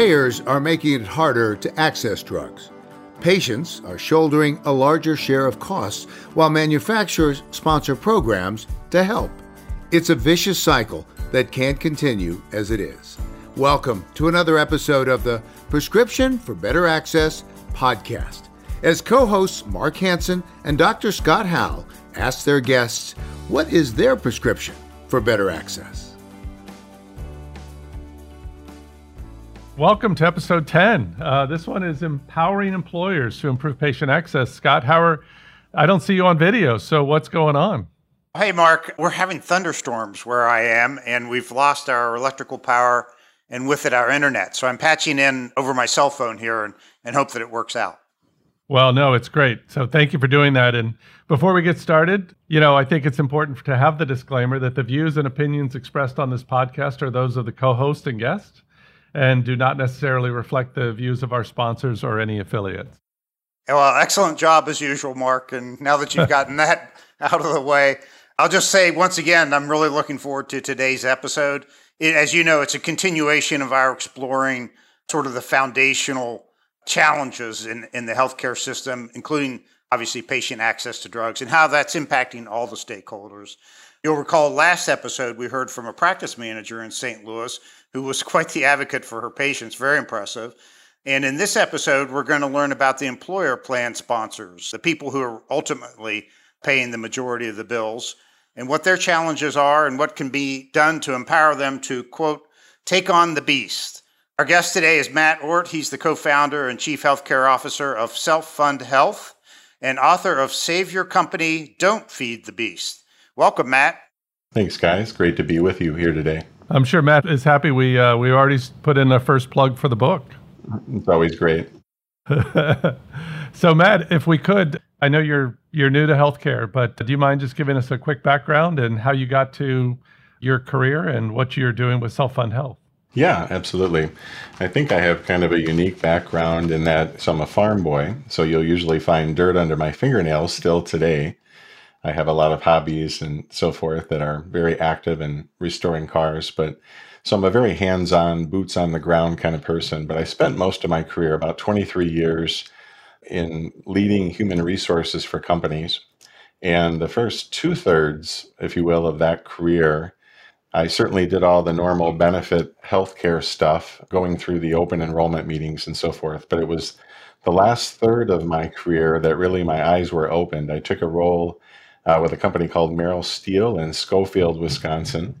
Payers are making it harder to access drugs. Patients are shouldering a larger share of costs while manufacturers sponsor programs to help. It's a vicious cycle that can't continue as it is. Welcome to another episode of the Prescription for Better Access podcast. As co hosts Mark Hansen and Dr. Scott Howell ask their guests, what is their prescription for better access? Welcome to episode 10. Uh, this one is empowering employers to improve patient access. Scott, how are, I don't see you on video, so what's going on? Hey, Mark, we're having thunderstorms where I am, and we've lost our electrical power and with it, our internet. So I'm patching in over my cell phone here and, and hope that it works out. Well, no, it's great. So thank you for doing that. And before we get started, you know, I think it's important to have the disclaimer that the views and opinions expressed on this podcast are those of the co host and guest and do not necessarily reflect the views of our sponsors or any affiliates. Well, excellent job as usual, Mark. And now that you've gotten that out of the way, I'll just say once again, I'm really looking forward to today's episode. It, as you know, it's a continuation of our exploring sort of the foundational challenges in, in the healthcare system, including obviously patient access to drugs and how that's impacting all the stakeholders. You'll recall last episode we heard from a practice manager in St. Louis who was quite the advocate for her patients, very impressive. And in this episode, we're going to learn about the employer plan sponsors, the people who are ultimately paying the majority of the bills, and what their challenges are and what can be done to empower them to, quote, take on the beast our guest today is Matt Ohrt. He's the co founder and chief healthcare officer of Self Fund Health and author of Save Your Company, Don't Feed the Beast. Welcome, Matt. Thanks, guys. Great to be with you here today. I'm sure Matt is happy we uh, we already put in a first plug for the book. It's always great. so, Matt, if we could, I know you're you're new to healthcare, but do you mind just giving us a quick background and how you got to your career and what you're doing with Self Fund Health? Yeah, absolutely. I think I have kind of a unique background in that so I'm a farm boy, so you'll usually find dirt under my fingernails still today. I have a lot of hobbies and so forth that are very active in restoring cars, but so I'm a very hands-on, boots on the ground kind of person, but I spent most of my career, about 23 years, in leading human resources for companies. And the first two thirds, if you will, of that career I certainly did all the normal benefit healthcare stuff, going through the open enrollment meetings and so forth. But it was the last third of my career that really my eyes were opened. I took a role uh, with a company called Merrill Steel in Schofield, Wisconsin,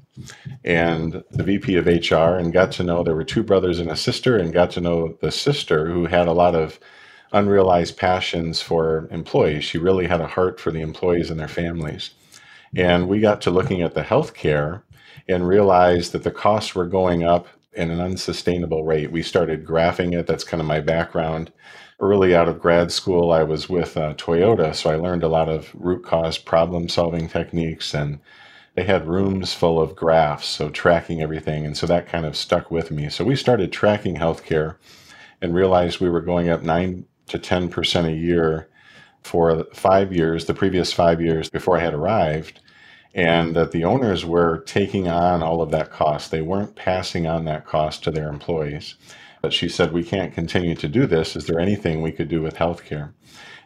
and the VP of HR, and got to know there were two brothers and a sister, and got to know the sister who had a lot of unrealized passions for employees. She really had a heart for the employees and their families. And we got to looking at the healthcare and realized that the costs were going up in an unsustainable rate. We started graphing it. That's kind of my background. Early out of grad school, I was with uh, Toyota, so I learned a lot of root cause problem solving techniques, and they had rooms full of graphs, so tracking everything. And so that kind of stuck with me. So we started tracking healthcare and realized we were going up 9 to 10% a year for five years, the previous five years before I had arrived and that the owners were taking on all of that cost. They weren't passing on that cost to their employees. But she said, We can't continue to do this. Is there anything we could do with healthcare?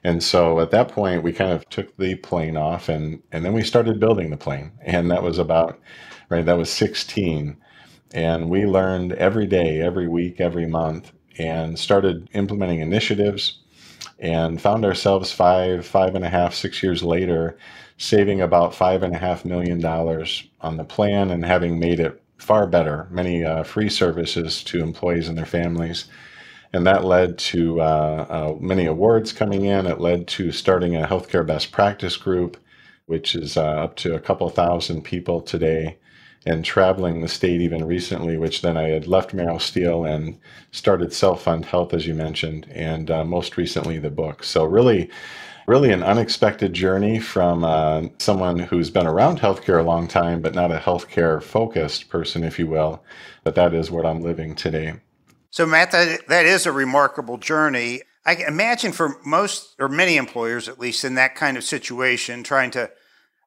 And so at that point, we kind of took the plane off and, and then we started building the plane. And that was about, right, that was 16. And we learned every day, every week, every month, and started implementing initiatives and found ourselves five, five and a half, six years later saving about five and a half million dollars on the plan and having made it far better, many uh, free services to employees and their families. And that led to uh, uh, many awards coming in. It led to starting a healthcare best practice group, which is uh, up to a couple thousand people today, and traveling the state even recently, which then I had left Merrill Steel and started Self Fund Health, as you mentioned, and uh, most recently the book. So, really, really an unexpected journey from uh, someone who's been around healthcare a long time, but not a healthcare focused person, if you will. But that is what I'm living today. So, Matt, that, that is a remarkable journey. I imagine for most or many employers, at least in that kind of situation, trying to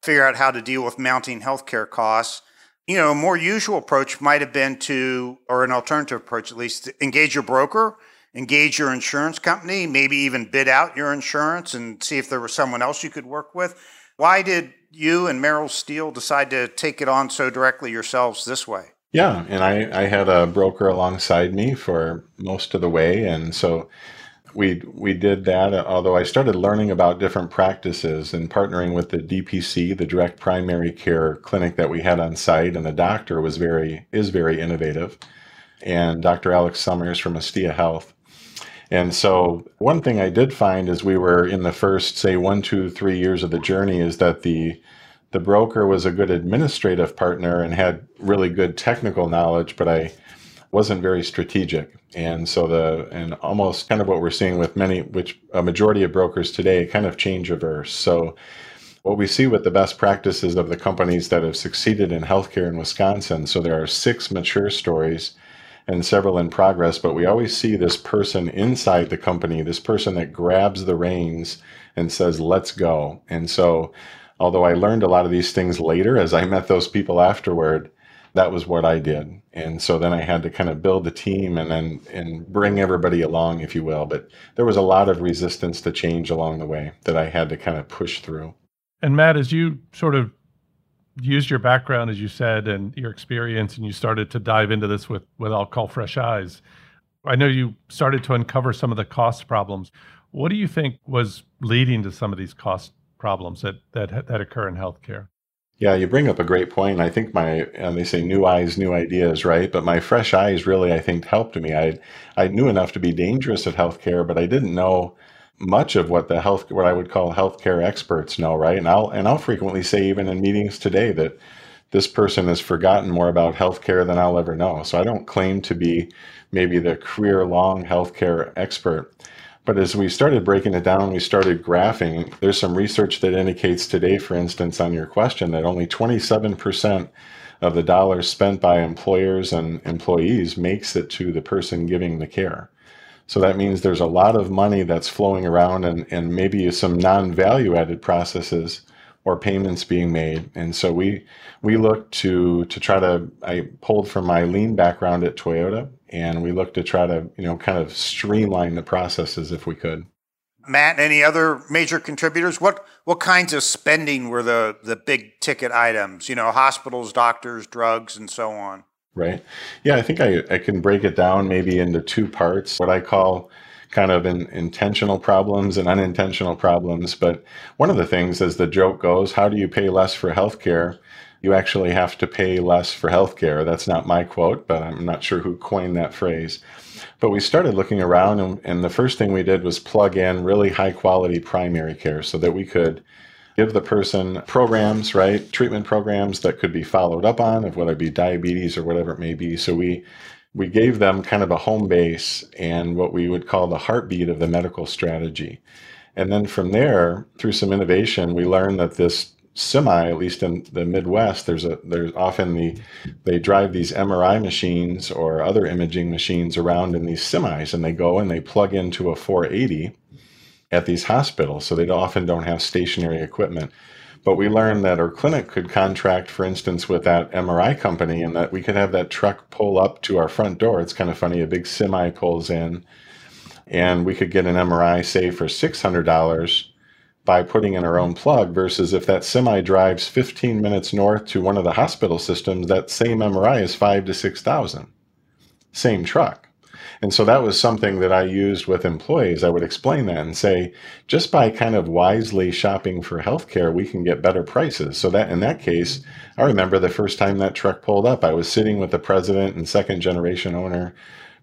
figure out how to deal with mounting healthcare costs. You know, a more usual approach might have been to, or an alternative approach at least, engage your broker, engage your insurance company, maybe even bid out your insurance and see if there was someone else you could work with. Why did you and Merrill Steel decide to take it on so directly yourselves this way? Yeah, and I, I had a broker alongside me for most of the way, and so we we did that. Although I started learning about different practices and partnering with the DPC, the direct primary care clinic that we had on site, and the doctor was very is very innovative, and Dr. Alex Summers from Astia Health. And so, one thing I did find as we were in the first, say, one, two, three years of the journey is that the the broker was a good administrative partner and had really good technical knowledge, but I wasn't very strategic. And so the and almost kind of what we're seeing with many, which a majority of brokers today, kind of change averse. So what we see with the best practices of the companies that have succeeded in healthcare in Wisconsin. So there are six mature stories and several in progress, but we always see this person inside the company, this person that grabs the reins and says, let's go. And so although I learned a lot of these things later as I met those people afterward, that was what I did. And so then I had to kind of build the team and then and bring everybody along, if you will. But there was a lot of resistance to change along the way that I had to kind of push through. And Matt, as you sort of used your background, as you said, and your experience, and you started to dive into this with what I'll call fresh eyes. I know you started to uncover some of the cost problems. What do you think was leading to some of these cost problems that that that occur in healthcare. Yeah, you bring up a great point. I think my and they say new eyes, new ideas, right? But my fresh eyes really, I think, helped me. I I knew enough to be dangerous at healthcare, but I didn't know much of what the health what I would call healthcare experts know, right? And I'll and I'll frequently say even in meetings today that this person has forgotten more about healthcare than I'll ever know. So I don't claim to be maybe the career long healthcare expert. But as we started breaking it down, we started graphing. There's some research that indicates today, for instance, on your question, that only 27% of the dollars spent by employers and employees makes it to the person giving the care. So that means there's a lot of money that's flowing around and, and maybe some non-value added processes or payments being made. And so we we look to to try to I pulled from my lean background at Toyota and we look to try to you know kind of streamline the processes if we could. Matt, any other major contributors? What what kinds of spending were the the big ticket items? You know, hospitals, doctors, drugs, and so on. Right. Yeah, I think I, I can break it down maybe into two parts. What I call kind of in, intentional problems and unintentional problems. But one of the things, as the joke goes, how do you pay less for healthcare? you actually have to pay less for healthcare. That's not my quote, but I'm not sure who coined that phrase. But we started looking around, and, and the first thing we did was plug in really high quality primary care so that we could give the person programs, right? Treatment programs that could be followed up on, of whether it be diabetes or whatever it may be. So we we gave them kind of a home base and what we would call the heartbeat of the medical strategy. And then from there, through some innovation, we learned that this semi, at least in the Midwest, there's a there's often the they drive these MRI machines or other imaging machines around in these semis, and they go and they plug into a 480 at these hospitals. So they often don't have stationary equipment. But we learned that our clinic could contract, for instance, with that MRI company, and that we could have that truck pull up to our front door. It's kind of funny. A big semi pulls in, and we could get an MRI, say, for six hundred dollars by putting in our own plug versus if that semi drives 15 minutes north to one of the hospital systems, that same MRI is five to 6,000. Same truck. And so that was something that I used with employees. I would explain that and say, just by kind of wisely shopping for healthcare, we can get better prices. So that in that case, I remember the first time that truck pulled up, I was sitting with the president and second generation owner,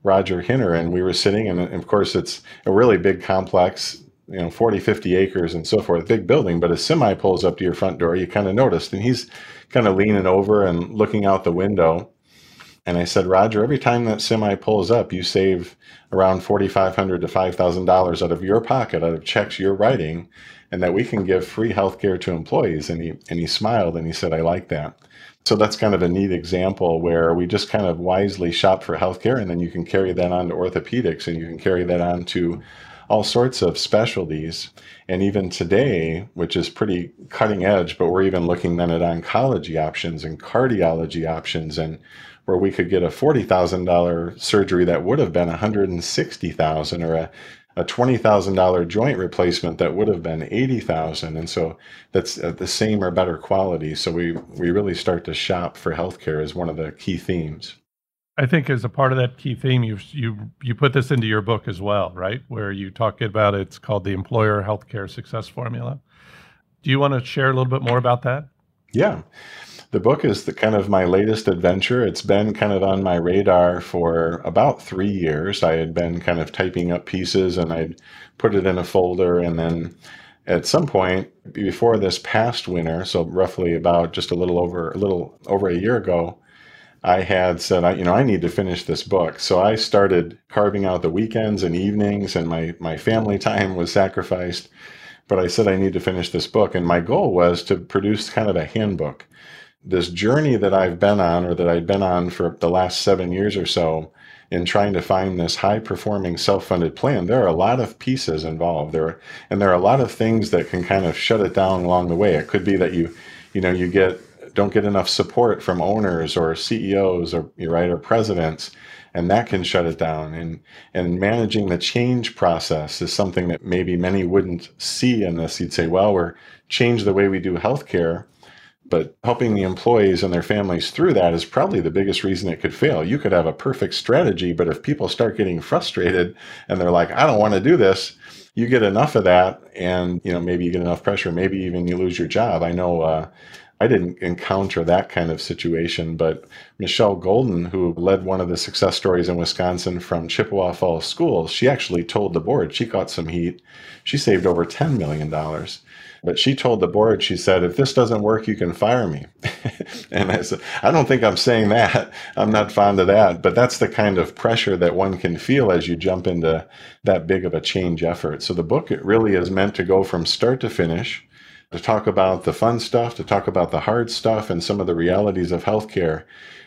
Roger Hinner, and we were sitting, and of course, it's a really big complex you know 40 50 acres and so forth big building but a semi pulls up to your front door you kind of noticed and he's kind of leaning over and looking out the window and i said roger every time that semi pulls up you save around 4,500 to $5000 out of your pocket out of checks you're writing and that we can give free health care to employees and he and he smiled and he said i like that so that's kind of a neat example where we just kind of wisely shop for healthcare and then you can carry that on to orthopedics and you can carry that on to all sorts of specialties. And even today, which is pretty cutting edge, but we're even looking then at oncology options and cardiology options and where we could get a $40,000 surgery that would have been 160,000 or a a $20,000 joint replacement that would have been 80,000 and so that's at the same or better quality. So we we really start to shop for healthcare as one of the key themes. I think as a part of that key theme you you you put this into your book as well right? Where you talk about it's called the employer healthcare success formula. Do you want to share a little bit more about that yeah the book is the kind of my latest adventure. It's been kind of on my radar for about three years. I had been kind of typing up pieces and I'd put it in a folder. And then at some point before this past winter, so roughly about just a little over a little over a year ago, I had said, I, you know, I need to finish this book. So I started carving out the weekends and evenings, and my my family time was sacrificed. But I said I need to finish this book, and my goal was to produce kind of a handbook this journey that I've been on, or that I've been on for the last seven years or so, in trying to find this high performing self funded plan, there are a lot of pieces involved. There, and there are a lot of things that can kind of shut it down along the way. It could be that you, you know, you get don't get enough support from owners or CEOs or right or presidents, and that can shut it down. And and managing the change process is something that maybe many wouldn't see this. You'd say, well, we're change the way we do healthcare but helping the employees and their families through that is probably the biggest reason it could fail. You could have a perfect strategy, but if people start getting frustrated and they're like, I don't want to do this, you get enough of that and you know maybe you get enough pressure maybe even you lose your job i know uh, i didn't encounter that kind of situation but michelle golden who led one of the success stories in wisconsin from chippewa falls schools she actually told the board she got some heat she saved over $10 million but she told the board, she said, if this doesn't work, you can fire me. and I said, I don't think I'm saying that. I'm not fond of that. But that's the kind of pressure that one can feel as you jump into that big of a change effort. So the book it really is meant to go from start to finish, to talk about the fun stuff, to talk about the hard stuff and some of the realities of healthcare,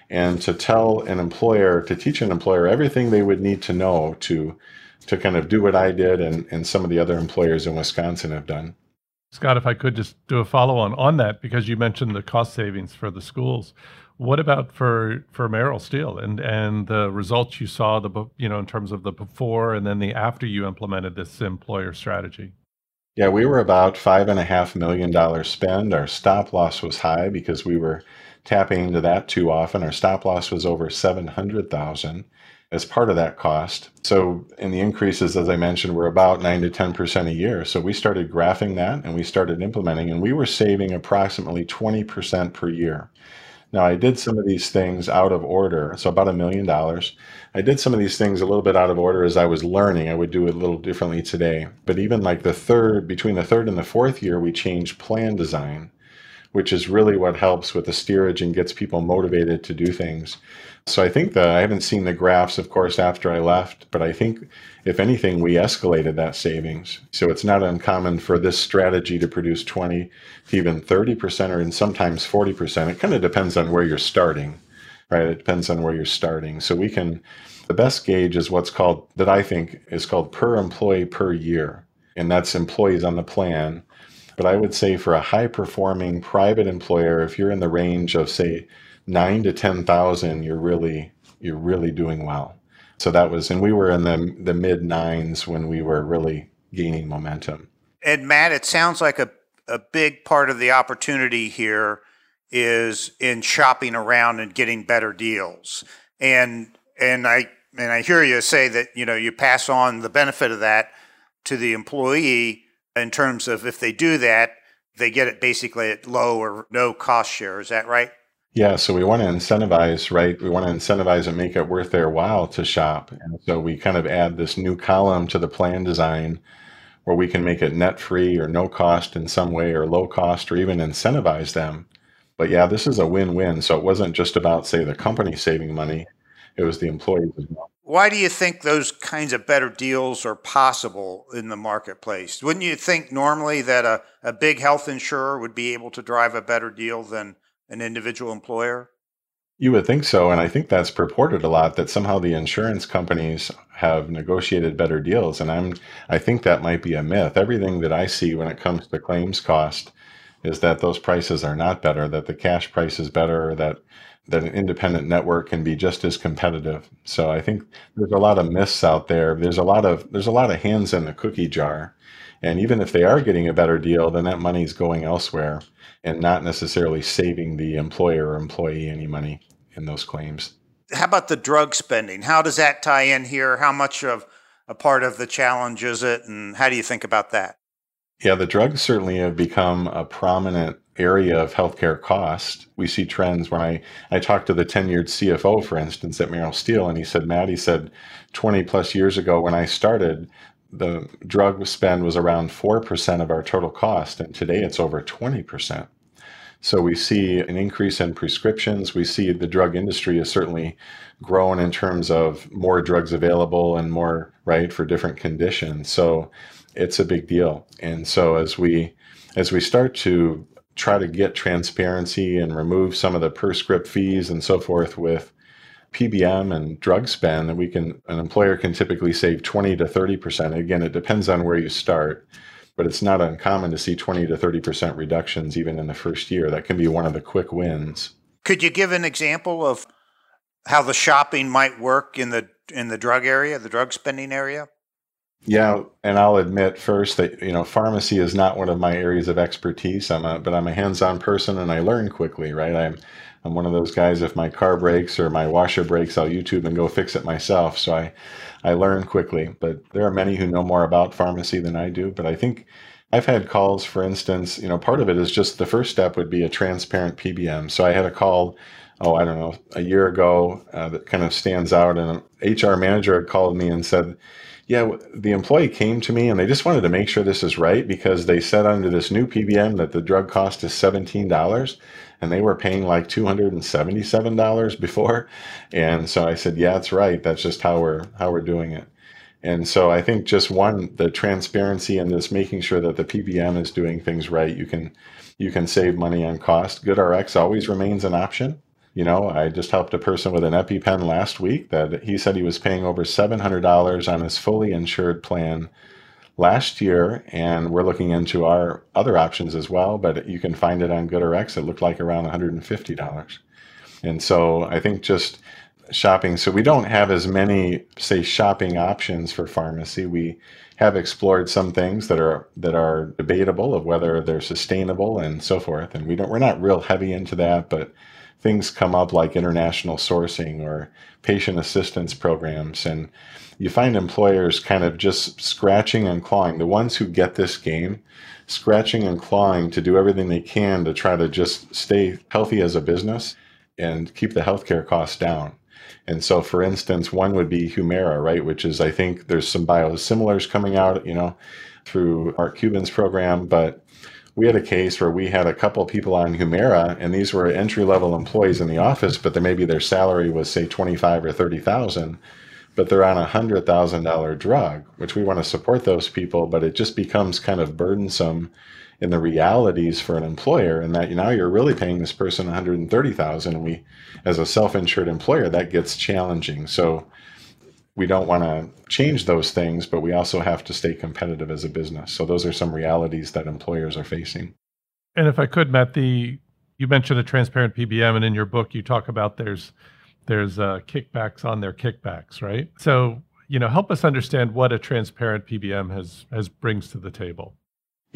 and to tell an employer, to teach an employer everything they would need to know to to kind of do what I did and, and some of the other employers in Wisconsin have done. Scott, if I could just do a follow on on that, because you mentioned the cost savings for the schools. What about for for Merrill Steel and and the results you saw the you know in terms of the before and then the after you implemented this employer strategy? Yeah, we were about five and a half million dollar spend. Our stop loss was high because we were tapping into that too often. Our stop loss was over seven hundred thousand as part of that cost. So, in the increases, as I mentioned, were about 9 to 10% a year. So, we started graphing that and we started implementing, and we were saving approximately 20% per year. Now, I did some of these things out of order, so about a million dollars. I did some of these things a little bit out of order as I was learning. I would do it a little differently today. But even like the third, between the third and the fourth year, we changed plan design, which is really what helps with the steerage and gets people motivated to do things. So I think that I haven't seen the graphs, of course, after I left, but I think if anything, we escalated that savings. So it's not uncommon for this strategy to produce 20 to even 30% or in sometimes 40%. It kind of depends on where you're starting, right? It depends on where you're starting. So we can, the best gauge is what's called, that I think is called per employee per year. And that's employees on the plan. But I would say for a high performing private employer, if you're in the range of, say, nine to ten thousand, you're really you're really doing well. So that was, and we were in the the mid nines when we were really gaining momentum. And Matt, it sounds like a a big part of the opportunity here is in shopping around and getting better deals. And and I and I hear you say that you know you pass on the benefit of that to the employee in terms of if they do that, they get it basically at low or no cost share. Is that right? Yeah, so we want to incentivize, right? We want to incentivize and make it worth their while to shop. And so we kind of add this new column to the plan design where we can make it net free or no cost in some way or low cost or even incentivize them. But yeah, this is a win win. So it wasn't just about, say, the company saving money, it was the employees as well. Why do you think those kinds of better deals are possible in the marketplace? Wouldn't you think normally that a, a big health insurer would be able to drive a better deal than an individual employer? You would think so. And I think that's purported a lot that somehow the insurance companies have negotiated better deals. And I'm I think that might be a myth. Everything that I see when it comes to claims cost is that those prices are not better, that the cash price is better, that that an independent network can be just as competitive. So I think there's a lot of myths out there. There's a lot of there's a lot of hands in the cookie jar. And even if they are getting a better deal, then that money's going elsewhere and not necessarily saving the employer or employee any money in those claims. How about the drug spending? How does that tie in here? How much of a part of the challenge is it? And how do you think about that? Yeah, the drugs certainly have become a prominent area of healthcare cost. We see trends when I, I talked to the tenured CFO, for instance, at Merrill Steel, and he said, Matt, he said, 20 plus years ago when I started, the drug spend was around 4% of our total cost, and today it's over 20%. So we see an increase in prescriptions. We see the drug industry has certainly grown in terms of more drugs available and more, right, for different conditions. So it's a big deal. And so as we as we start to try to get transparency and remove some of the per script fees and so forth with PBM and drug spend, that we can an employer can typically save 20 to 30 percent. Again, it depends on where you start but it's not uncommon to see 20 to 30% reductions even in the first year. That can be one of the quick wins. Could you give an example of how the shopping might work in the in the drug area, the drug spending area? Yeah, and I'll admit first that you know pharmacy is not one of my areas of expertise. I'm a but I'm a hands-on person and I learn quickly, right? I'm I'm one of those guys if my car breaks or my washer breaks, I'll YouTube and go fix it myself. So I I learn quickly, but there are many who know more about pharmacy than I do. But I think I've had calls, for instance, you know, part of it is just the first step would be a transparent PBM. So I had a call, oh, I don't know, a year ago uh, that kind of stands out. And an HR manager had called me and said, yeah, the employee came to me and they just wanted to make sure this is right because they said under this new PBM that the drug cost is $17 and they were paying like $277 before. And so I said, yeah, that's right. That's just how we're how we're doing it. And so I think just one, the transparency and this making sure that the PBM is doing things right, you can you can save money on cost. GoodRx always remains an option. You know, I just helped a person with an EpiPen last week that he said he was paying over $700 on his fully insured plan last year, and we're looking into our other options as well. But you can find it on GoodRx. It looked like around $150. And so I think just shopping. So we don't have as many, say, shopping options for pharmacy. We have explored some things that are that are debatable of whether they're sustainable and so forth. And we don't we're not real heavy into that, but things come up like international sourcing or patient assistance programs and you find employers kind of just scratching and clawing. The ones who get this game, scratching and clawing to do everything they can to try to just stay healthy as a business and keep the healthcare costs down. And so, for instance, one would be Humira, right? Which is, I think there's some biosimilars coming out, you know, through Mark Cuban's program. But we had a case where we had a couple people on Humira, and these were entry level employees in the office, but maybe their salary was say twenty five or thirty thousand but they're on a hundred thousand dollar drug, which we want to support those people, but it just becomes kind of burdensome in the realities for an employer and that now you're really paying this person 130,000 and we as a self-insured employer that gets challenging. So we don't want to change those things, but we also have to stay competitive as a business. So those are some realities that employers are facing. And if I could, Matt, the you mentioned a transparent PBM, and in your book you talk about there's there's uh, kickbacks on their kickbacks, right? So you know, help us understand what a transparent PBM has has brings to the table.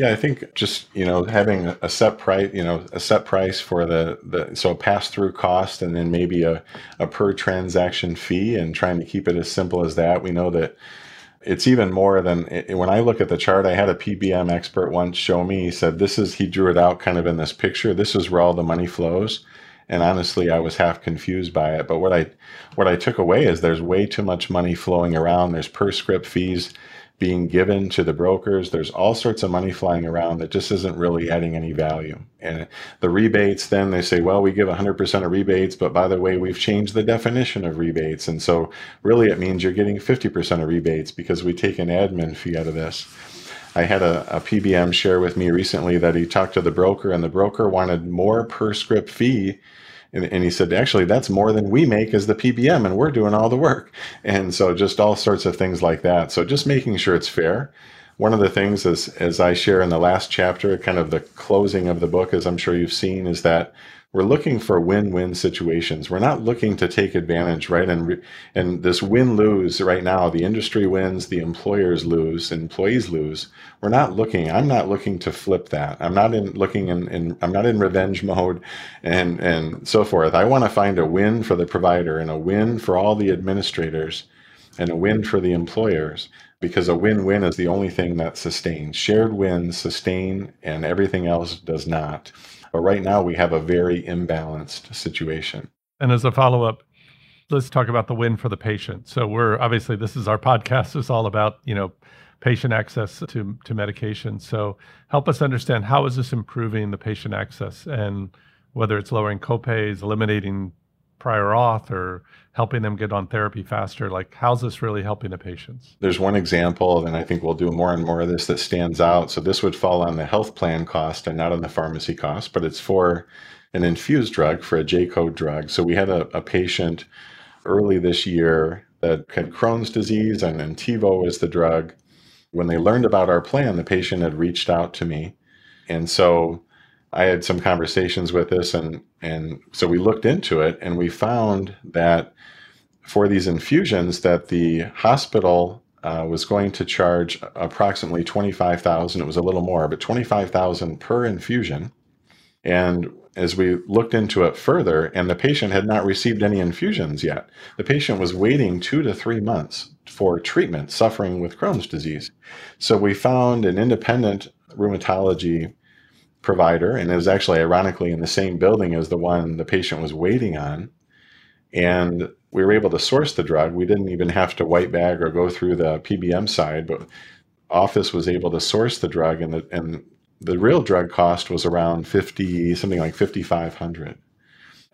Yeah, I think just you know having a set price, you know, a set price for the the so pass through cost, and then maybe a a per transaction fee, and trying to keep it as simple as that. We know that it's even more than when I look at the chart. I had a PBM expert once show me. He said this is he drew it out kind of in this picture. This is where all the money flows and honestly i was half confused by it but what i what i took away is there's way too much money flowing around there's per script fees being given to the brokers. There's all sorts of money flying around that just isn't really adding any value. And the rebates then they say well we give 100% of rebates but by the way we've changed the definition of rebates. And so really it means you're getting 50% of rebates because we take an admin fee out of this. I had a, a, PBM share with me recently that he talked to the broker, and the broker wanted more per script fee And, and, he said, actually, that's more than we make as the PBM, and we're doing all the work. And so, just all sorts of things like that. So, just making sure it's fair. One of the things, as, as I share in the last chapter, kind of the closing of the book, as I'm sure you've seen, is that we're looking for win-win situations. We're not looking to take advantage, right? And and this win-lose right now, the industry wins, the employers lose, employees lose. We're not looking. I'm not looking to flip that. I'm not in looking in. in I'm not in revenge mode, and and so forth. I want to find a win for the provider and a win for all the administrators, and a win for the employers because a win-win is the only thing that sustains. Shared wins sustain, and everything else does not. But right now, we have a very imbalanced situation. And as a follow up, let's talk about the win for the patient. So we're obviously this is our podcast is all about you know patient access to to medication. So help us understand how is this improving the patient access and whether it's lowering copays, eliminating prior auth or helping them get on therapy faster? Like, how's this really helping the patients? There's one example, and I think we'll do more and more of this that stands out. So, this would fall on the health plan cost and not on the pharmacy cost, but it's for an infused drug, for a J code drug. So, we had a, a patient early this year that had Crohn's disease, and Entyvio is the drug. When they learned about our plan, the patient had reached out to me. And so I had some conversations with this, and and so we looked into it, and we found that for these infusions, that the hospital uh, was going to charge approximately twenty five thousand. It was a little more, but twenty five thousand per infusion. And as we looked into it further, and the patient had not received any infusions yet, the patient was waiting two to three months for treatment, suffering with Crohn's disease. So we found an independent rheumatology provider, and it was actually ironically in the same building as the one the patient was waiting on. And we were able to source the drug. We didn't even have to white bag or go through the PBM side, but office was able to source the drug, and the and the real drug cost was around fifty something like fifty five hundred,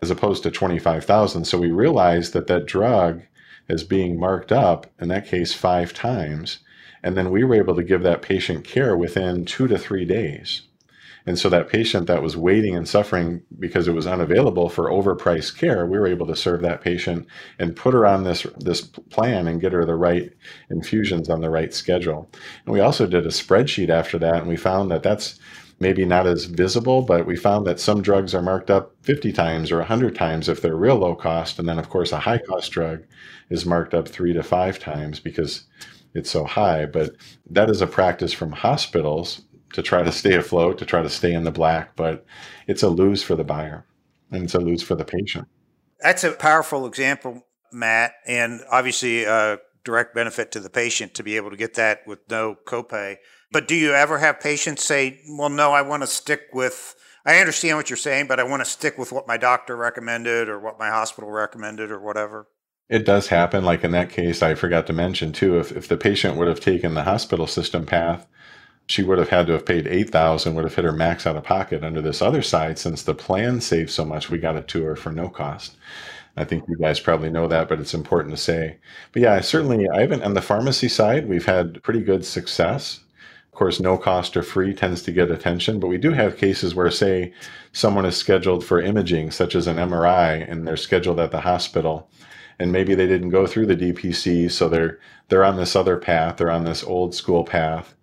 as opposed to twenty five thousand. So we realized that that drug is being marked up in that case five times, and then we were able to give that patient care within two to three days. And so that patient that was waiting and suffering because it was unavailable for overpriced care, we were able to serve that patient and put her on this this plan and get her the right infusions on the right schedule. And we also did a spreadsheet after that, and we found that that's maybe not as visible, but we found that some drugs are marked up 50 times or 100 times if they're real low cost. And then, of course, a high cost drug is marked up three to five times because it's so high. But that is a practice from hospitals to try to stay afloat, to try to stay in the black, but it's a lose for the buyer and it's a lose for the patient. That's a powerful example, Matt, and obviously a direct benefit to the patient to be able to get that with no copay. But do you ever have patients say, well, no, I want to stick with, I understand what you're saying, but I want to stick with what my doctor recommended or what my hospital recommended or whatever? It does happen. Like in that case, I forgot to mention too, if, if the patient would have taken the hospital system path, she would have had to have paid 8000 would have hit her max out of pocket under this other side since the plan saved so much we got it to her for no cost. I think you guys probably know that but it's important to say. But yeah certainly i haven't on the pharmacy side we've had pretty good success. Of course no cost or free tends to get attention but we do have cases where say someone is scheduled for imaging such as an mri and they're scheduled at the hospital and maybe they didn't go through the dpc so they're they're on this other path they're on this old school path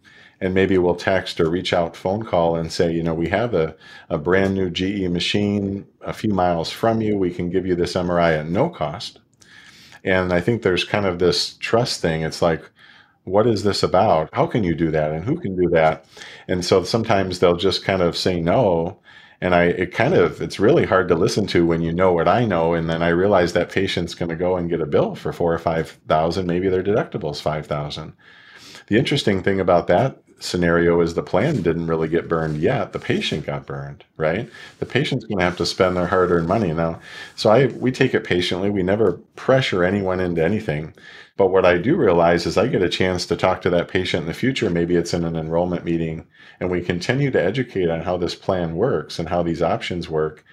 and maybe we'll text or reach out phone call and say, you know, we have a, a brand new GE machine a few miles from you. We can give you this MRI at no cost. And I think there's kind of this trust thing. It's like, what is this about? How can you do that? And who can do that? And so sometimes they'll just kind of say no. And I, it kind of, it's really hard to listen to when you know what I know. And then I realize that patient's going to go and get a bill for four or 5,000. Maybe their deductible is 5,000. The interesting thing about that scenario is the plan didn't really get burned yet. The patient got burned, right? The patient's going to have to spend their hard-earned money now. So I we take it patiently. We never pressure anyone into anything. But what I do realize is I get a chance to talk to that patient in the future. Maybe it's in an enrollment meeting, and we continue to educate on how this plan works and how these options work.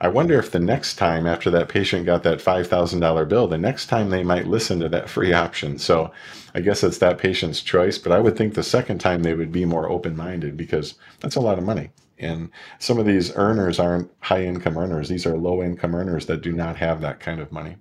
I wonder if the next time after that patient got that $5,000 bill, the next time they might listen to that free option. So I guess it's that patient's choice, but I would think the second time they would be more open minded because that's a lot of money. And some of these earners aren't high income earners. These are low income earners that do not have that kind of money.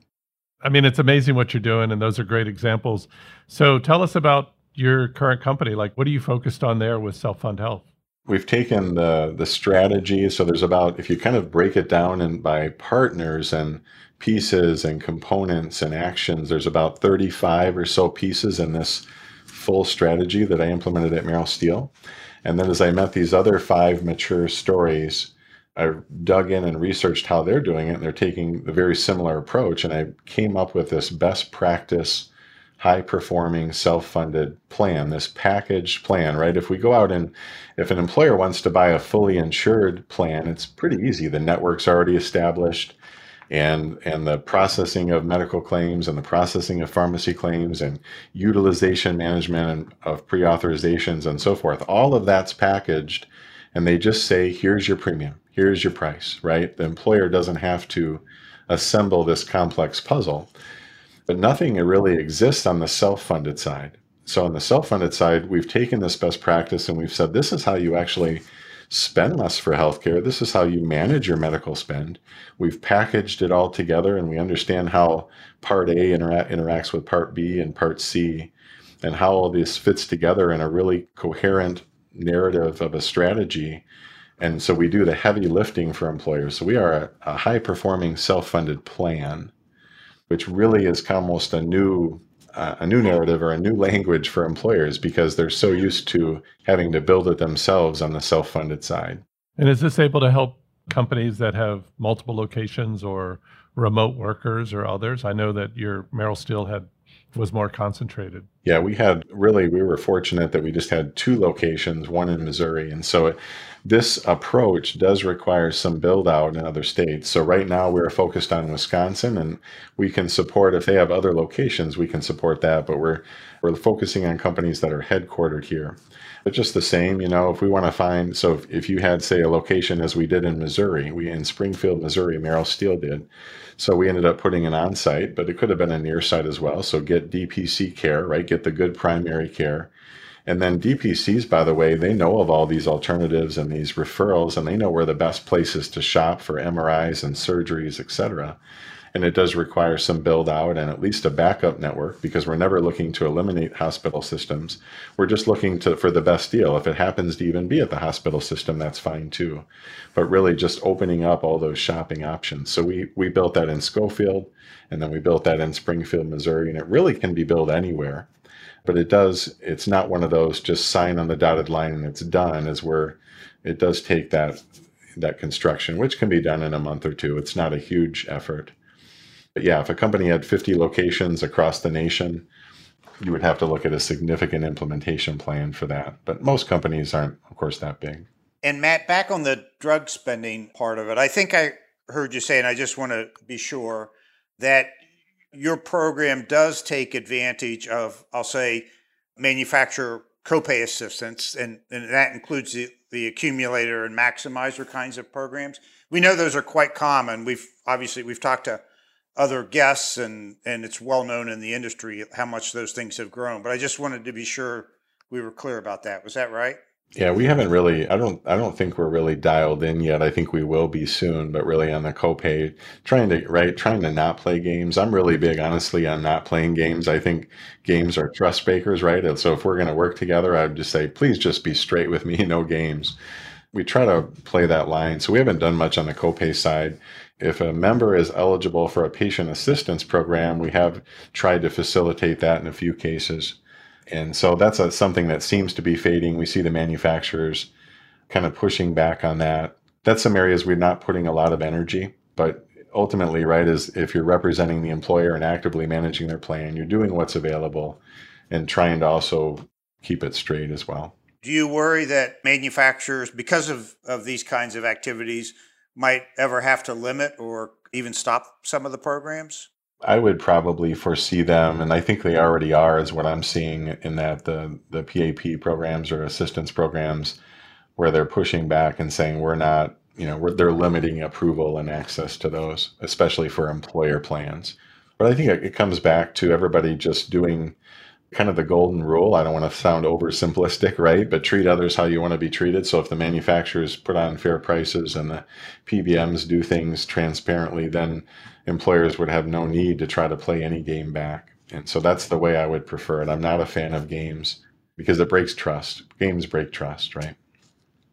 I mean, it's amazing what you're doing, and those are great examples. So tell us about your current company. Like, what are you focused on there with Self Fund Health? We've taken the the strategy. So there's about if you kind of break it down and by partners and pieces and components and actions, there's about 35 or so pieces in this full strategy that I implemented at Merrill Steel. And then as I met these other five mature stories, I dug in and researched how they're doing it, and they're taking a very similar approach. And I came up with this best practice, high performing, self funded plan, this packaged plan, right? If we go out and if an employer wants to buy a fully insured plan, it's pretty easy. The network's already established and and the processing of medical claims and the processing of pharmacy claims and utilization management and of pre-authorizations and so forth all of that's packaged and they just say here's your premium here's your price right the employer doesn't have to assemble this complex puzzle but nothing really exists on the self-funded side so on the self-funded side we've taken this best practice and we've said this is how you actually spend less for healthcare. This is how you manage your medical spend. We've packaged it all together and we understand how Part A intera- interacts with Part B and Part C and how all this fits together in a really coherent narrative of a strategy. And so we do the heavy lifting for employers. So we are a, a high performing self funded plan, which really is almost a new uh, a new narrative or a new language for employers because they're so used to having to build it themselves on the self-funded side. And is this able to help companies that have multiple locations or remote workers or others? I know that your Merrill Steel had was more concentrated. Yeah, we had really we were fortunate that we just had two locations, one in Missouri, and so it, this approach does require some build out in other states. So right now we're focused on Wisconsin and we can support if they have other locations, we can support that, but we're we're focusing on companies that are headquartered here. But just the same, you know, if we want to find so if, if you had say a location as we did in Missouri, we in Springfield, Missouri, Merrill Steel did. So we ended up putting an on site, but it could have been a near site as well. So get DPC care, right? Get the good primary care and then DPCs, by the way, they know of all these alternatives and these referrals, and they know where the best places to shop for MRIs and surgeries, et cetera. And it does require some build out and at least a backup network because we're never looking to eliminate hospital systems. We're just looking to for the best deal. If it happens to even be at the hospital system, that's fine too. But really just opening up all those shopping options. So we we built that in Schofield and then we built that in Springfield, Missouri, and it really can be built anywhere but it does it's not one of those just sign on the dotted line and it's done as where it does take that that construction which can be done in a month or two it's not a huge effort but yeah if a company had 50 locations across the nation you would have to look at a significant implementation plan for that but most companies aren't of course that big and matt back on the drug spending part of it i think i heard you say and i just want to be sure that your program does take advantage of, I'll say, manufacturer copay assistance, and, and that includes the, the accumulator and maximizer kinds of programs. We know those are quite common. We've obviously we've talked to other guests, and and it's well known in the industry how much those things have grown. But I just wanted to be sure we were clear about that. Was that right? Yeah, we haven't really. I don't. I don't think we're really dialed in yet. I think we will be soon, but really on the copay, trying to right, trying to not play games. I'm really big, honestly, on not playing games. I think games are trust bakers, right? And so if we're going to work together, I'd just say, please just be straight with me, no games. We try to play that line. So we haven't done much on the copay side. If a member is eligible for a patient assistance program, we have tried to facilitate that in a few cases. And so that's a, something that seems to be fading. We see the manufacturers kind of pushing back on that. That's some areas we're not putting a lot of energy, but ultimately, right, is if you're representing the employer and actively managing their plan, you're doing what's available and trying to also keep it straight as well. Do you worry that manufacturers, because of, of these kinds of activities, might ever have to limit or even stop some of the programs? I would probably foresee them, and I think they already are, is what I'm seeing in that the the PAP programs or assistance programs, where they're pushing back and saying we're not, you know, they're limiting approval and access to those, especially for employer plans. But I think it, it comes back to everybody just doing kind of the golden rule. I don't want to sound oversimplistic, right? But treat others how you want to be treated. So if the manufacturers put on fair prices and the PBMs do things transparently, then employers would have no need to try to play any game back. And so that's the way I would prefer it. I'm not a fan of games because it breaks trust. Games break trust, right?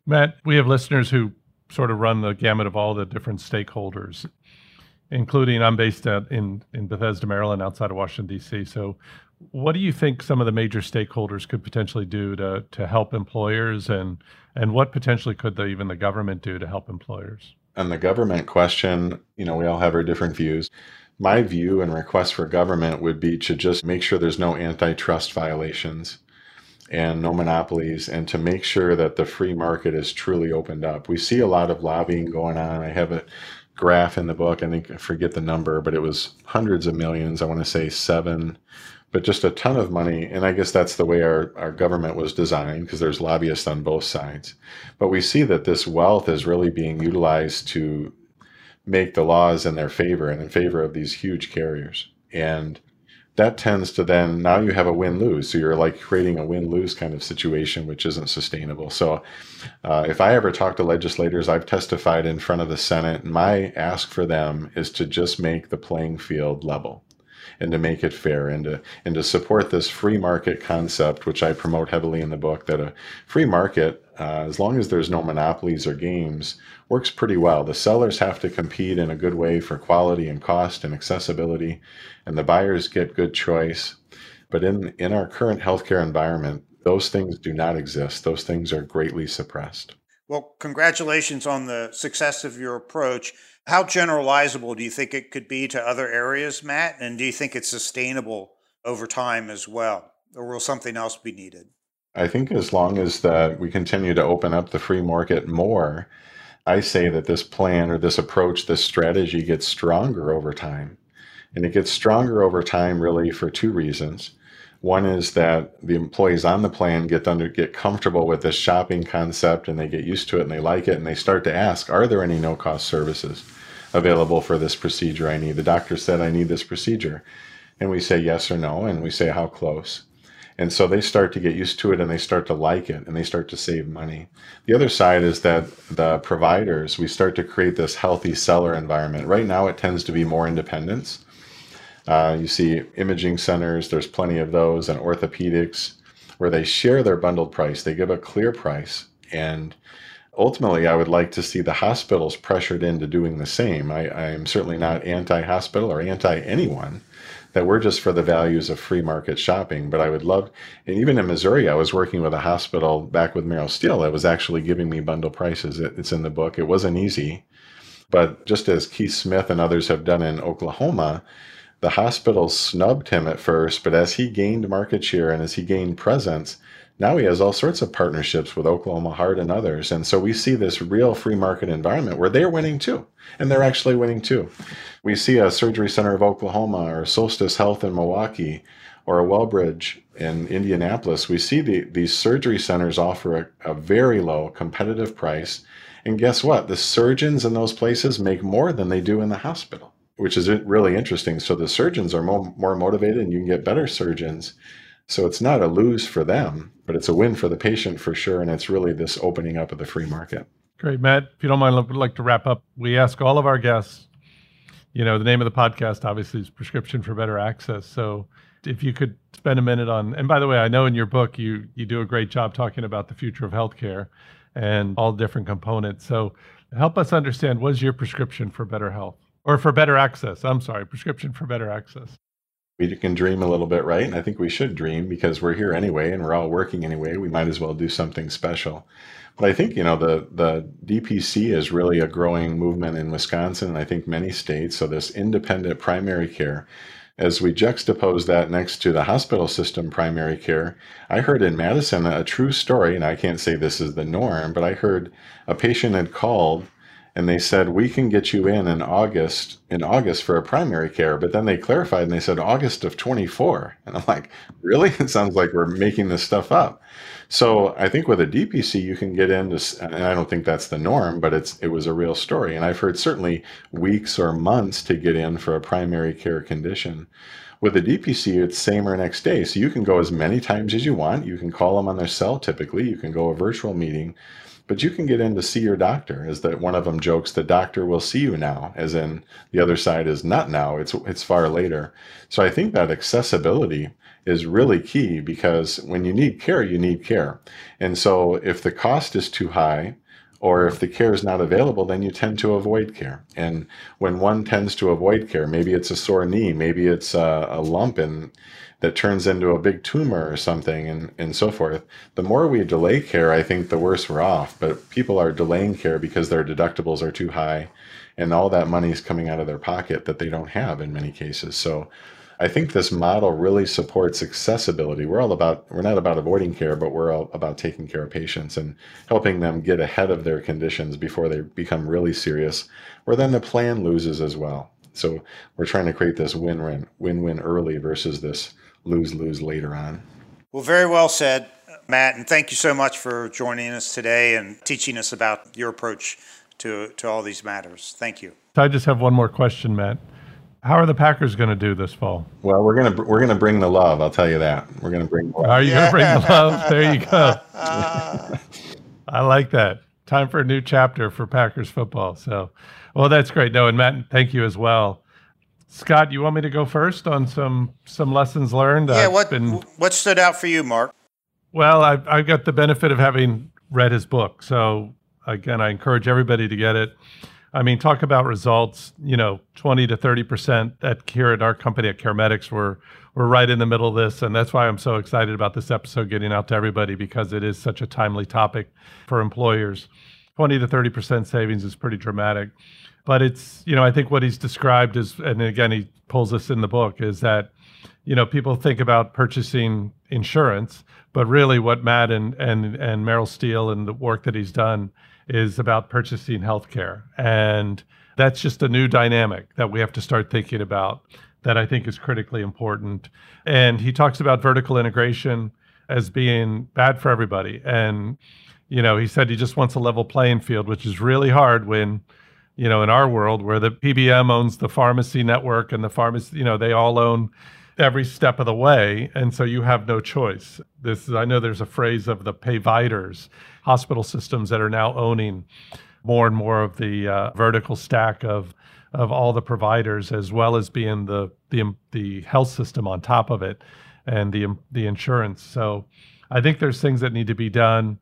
Matt, we have listeners who sort of run the gamut of all the different stakeholders, including I'm based at, in, in Bethesda, Maryland, outside of Washington, D.C. So, what do you think some of the major stakeholders could potentially do to, to help employers, and, and what potentially could the, even the government do to help employers? On the government question, you know, we all have our different views. My view and request for government would be to just make sure there's no antitrust violations and no monopolies and to make sure that the free market is truly opened up. We see a lot of lobbying going on. I have a graph in the book. I think I forget the number, but it was hundreds of millions. I want to say seven, but just a ton of money. And I guess that's the way our, our government was designed because there's lobbyists on both sides. But we see that this wealth is really being utilized to make the laws in their favor and in favor of these huge carriers. And that tends to then now you have a win lose. So you're like creating a win lose kind of situation, which isn't sustainable. So uh, if I ever talk to legislators, I've testified in front of the Senate. And my ask for them is to just make the playing field level and to make it fair and to and to support this free market concept, which I promote heavily in the book. That a free market, uh, as long as there's no monopolies or games, works pretty well. The sellers have to compete in a good way for quality and cost and accessibility, and the buyers get good choice. But in, in our current healthcare environment, those things do not exist. Those things are greatly suppressed. Well, congratulations on the success of your approach. How generalizable do you think it could be to other areas, Matt? And do you think it's sustainable over time as well? Or will something else be needed? I think as long as that we continue to open up the free market more, I say that this plan or this approach, this strategy gets stronger over time. And it gets stronger over time really for two reasons. One is that the employees on the plan get under get comfortable with this shopping concept and they get used to it and they like it and they start to ask, are there any no-cost services available for this procedure I need? The doctor said I need this procedure. And we say yes or no, and we say how close. And so they start to get used to it and they start to like it and they start to save money. The other side is that the providers, we start to create this healthy seller environment. Right now, it tends to be more independence. Uh, you see imaging centers, there's plenty of those, and orthopedics where they share their bundled price. They give a clear price. And ultimately, I would like to see the hospitals pressured into doing the same. I, I am certainly not anti hospital or anti anyone that we're just for the values of free market shopping. But I would love, and even in Missouri, I was working with a hospital back with Merrill Steel that was actually giving me bundle prices. It, it's in the book. It wasn't easy. But just as Keith Smith and others have done in Oklahoma, the hospital snubbed him at first, but as he gained market share and as he gained presence, now he has all sorts of partnerships with Oklahoma Heart and others. And so we see this real free market environment where they're winning too. And they're actually winning too. We see a Surgery Center of Oklahoma or Solstice Health in Milwaukee or a Wellbridge in Indianapolis. We see the, these surgery centers offer a, a very low competitive price. And guess what? The surgeons in those places make more than they do in the hospital, which is really interesting. So the surgeons are more, more motivated and you can get better surgeons so it's not a lose for them, but it's a win for the patient for sure. And it's really this opening up of the free market. Great, Matt. If you don't mind, I'd like to wrap up. We ask all of our guests, you know, the name of the podcast obviously is Prescription for Better Access. So if you could spend a minute on, and by the way, I know in your book you you do a great job talking about the future of healthcare and all different components. So help us understand what is your prescription for better health or for better access? I'm sorry, prescription for better access we can dream a little bit, right? And I think we should dream because we're here anyway and we're all working anyway. We might as well do something special. But I think, you know, the, the DPC is really a growing movement in Wisconsin and I think many states. So this independent primary care, as we juxtapose that next to the hospital system primary care, I heard in Madison a true story, and I can't say this is the norm, but I heard a patient had called and they said we can get you in in August in August for a primary care. But then they clarified and they said August of 24 and I'm like really? It sounds like we're making this stuff up. So I think with a DPC you can get into and I don't think that's the norm but it's it was a real story. And I've heard certainly weeks or months to get in for a primary care condition. With a DPC, it's same or next day. So you can go as many times as you want. You can call them on their cell typically. You can go a virtual meeting but you can get in to see your doctor is that one of them jokes the doctor will see you now as in the other side is not now it's it's far later. So i think that accessibility is really key because when you need care you need care. And so if the cost is too high or if the care is not available then you tend to avoid care. And when one tends to avoid care maybe it's a sore knee maybe it's a, a lump in that turns into a big tumor or something and, and so forth. The more we delay care, I think the worse we're off. But people are delaying care because their deductibles are too high and all that money is coming out of their pocket that they don't have in many cases. So I think this model really supports accessibility. We're all about, we're not about avoiding care, but we're all about taking care of patients and helping them get ahead of their conditions before they become really serious, where then the plan loses as well. So we're trying to create this win-win, win-win early versus this lose lose later on. Well, very well said, Matt, and thank you so much for joining us today and teaching us about your approach to, to all these matters. Thank you. I just have one more question, Matt. How are the Packers going to do this fall? Well, we're gonna we're gonna bring the love. I'll tell you that. We're gonna bring. Love. Are you yeah. gonna bring the love? There you go. I like that. Time for a new chapter for Packers football. So, well, that's great. No, and Matt, thank you as well. Scott, you want me to go first on some some lessons learned? Yeah, I've what been, what stood out for you, Mark? Well, I've I've got the benefit of having read his book, so again, I encourage everybody to get it. I mean, talk about results. You know, twenty to thirty percent at here at our company at CareMetx, we're we're right in the middle of this, and that's why I'm so excited about this episode getting out to everybody because it is such a timely topic for employers. Twenty to thirty percent savings is pretty dramatic. But it's, you know, I think what he's described is, and again, he pulls this in the book, is that, you know, people think about purchasing insurance, but really what Matt and, and, and Merrill Steel and the work that he's done is about purchasing healthcare. And that's just a new dynamic that we have to start thinking about that I think is critically important. And he talks about vertical integration as being bad for everybody. And, you know, he said he just wants a level playing field, which is really hard when you know, in our world where the PBM owns the pharmacy network and the pharmacy, you know, they all own every step of the way. And so you have no choice. This is, I know there's a phrase of the payviders, hospital systems that are now owning more and more of the uh, vertical stack of of all the providers, as well as being the the the health system on top of it, and the the insurance. So, I think there's things that need to be done.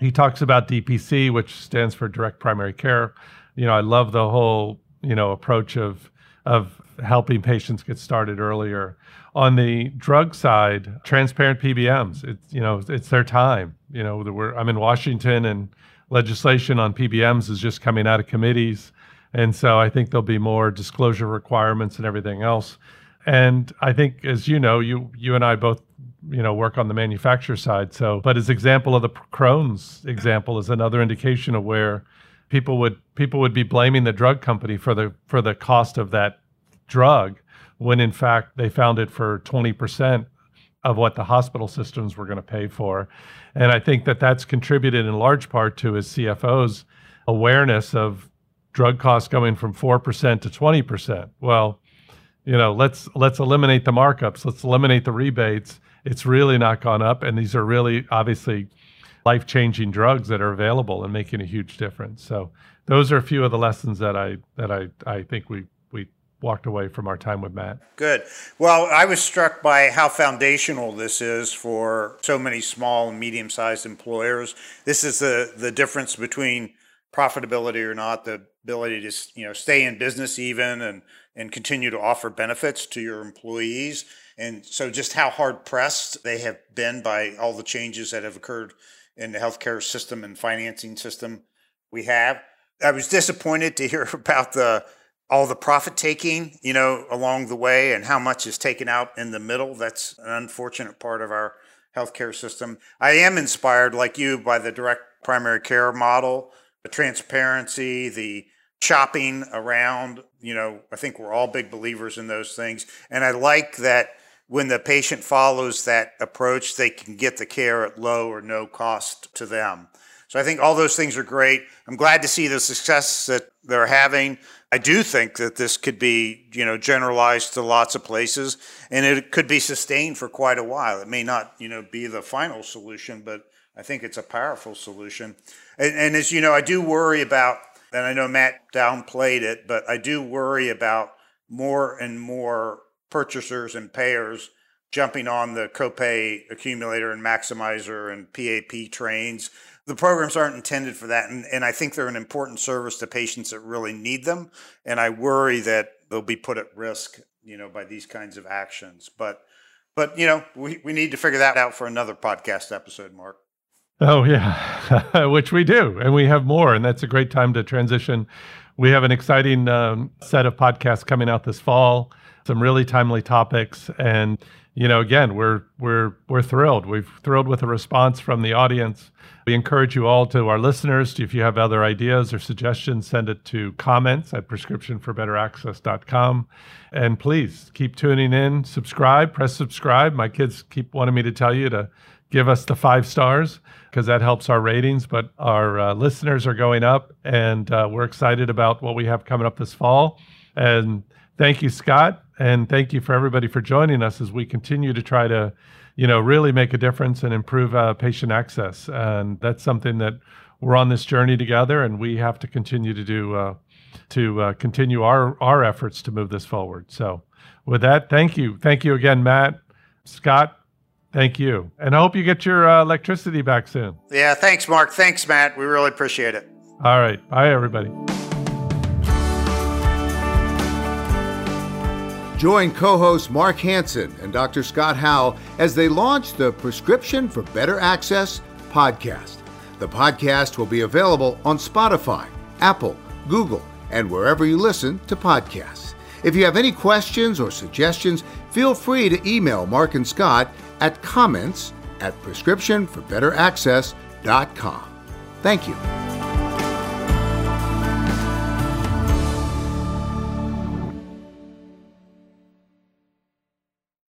He talks about DPC, which stands for direct primary care you know, I love the whole, you know, approach of of helping patients get started earlier. On the drug side, transparent PBMs, it's you know, it's their time. You know, we're, I'm in Washington and legislation on PBMs is just coming out of committees. And so I think there'll be more disclosure requirements and everything else. And I think, as you know, you you and I both, you know, work on the manufacturer side. So, but as example of the Crohn's example is another indication of where people would people would be blaming the drug company for the for the cost of that drug when in fact they found it for 20% of what the hospital systems were going to pay for. And i think that that's contributed in large part to his cfo's awareness of drug costs going from 4% to 20% well you know let's let's eliminate the markups. Let's eliminate the rebates. It's really not gone up and these are really obviously life changing drugs that are available and making a huge difference. So those are a few of the lessons that I that I, I think we we walked away from our time with Matt. Good. Well, I was struck by how foundational this is for so many small and medium sized employers. This is the the difference between profitability or not, the ability to you know stay in business even and and continue to offer benefits to your employees. And so just how hard pressed they have been by all the changes that have occurred in the healthcare system and financing system we have. I was disappointed to hear about the all the profit taking, you know, along the way and how much is taken out in the middle. That's an unfortunate part of our healthcare system. I am inspired, like you, by the direct primary care model the transparency, the shopping around. You know, I think we're all big believers in those things. And I like that when the patient follows that approach, they can get the care at low or no cost to them. So I think all those things are great. I'm glad to see the success that they're having. I do think that this could be, you know, generalized to lots of places and it could be sustained for quite a while. It may not, you know, be the final solution, but I think it's a powerful solution. And, and as you know, I do worry about, and I know Matt downplayed it, but I do worry about more and more purchasers and payers jumping on the copay accumulator and maximizer and PAP trains. The programs aren't intended for that. And, and I think they're an important service to patients that really need them. And I worry that they'll be put at risk, you know, by these kinds of actions. But, but you know, we, we need to figure that out for another podcast episode, Mark. Oh, yeah, which we do. And we have more. And that's a great time to transition. We have an exciting um, set of podcasts coming out this fall, some really timely topics. And, you know, again, we're, we're, we're thrilled. We've thrilled with the response from the audience. We encourage you all to our listeners, if you have other ideas or suggestions, send it to comments at prescriptionforbetteraccess.com. And please keep tuning in, subscribe, press subscribe. My kids keep wanting me to tell you to give us the five stars because that helps our ratings. But our uh, listeners are going up, and uh, we're excited about what we have coming up this fall. And thank you, Scott, and thank you for everybody for joining us as we continue to try to, you know, really make a difference and improve uh, patient access. And that's something that we're on this journey together, and we have to continue to do uh, to uh, continue our our efforts to move this forward. So, with that, thank you, thank you again, Matt, Scott. Thank you. And I hope you get your uh, electricity back soon. Yeah, thanks, Mark. Thanks, Matt. We really appreciate it. All right. Bye, everybody. Join co hosts Mark Hansen and Dr. Scott Howell as they launch the Prescription for Better Access podcast. The podcast will be available on Spotify, Apple, Google, and wherever you listen to podcasts. If you have any questions or suggestions, feel free to email Mark and Scott at comments at prescriptionforbetteraccess.com. Thank you.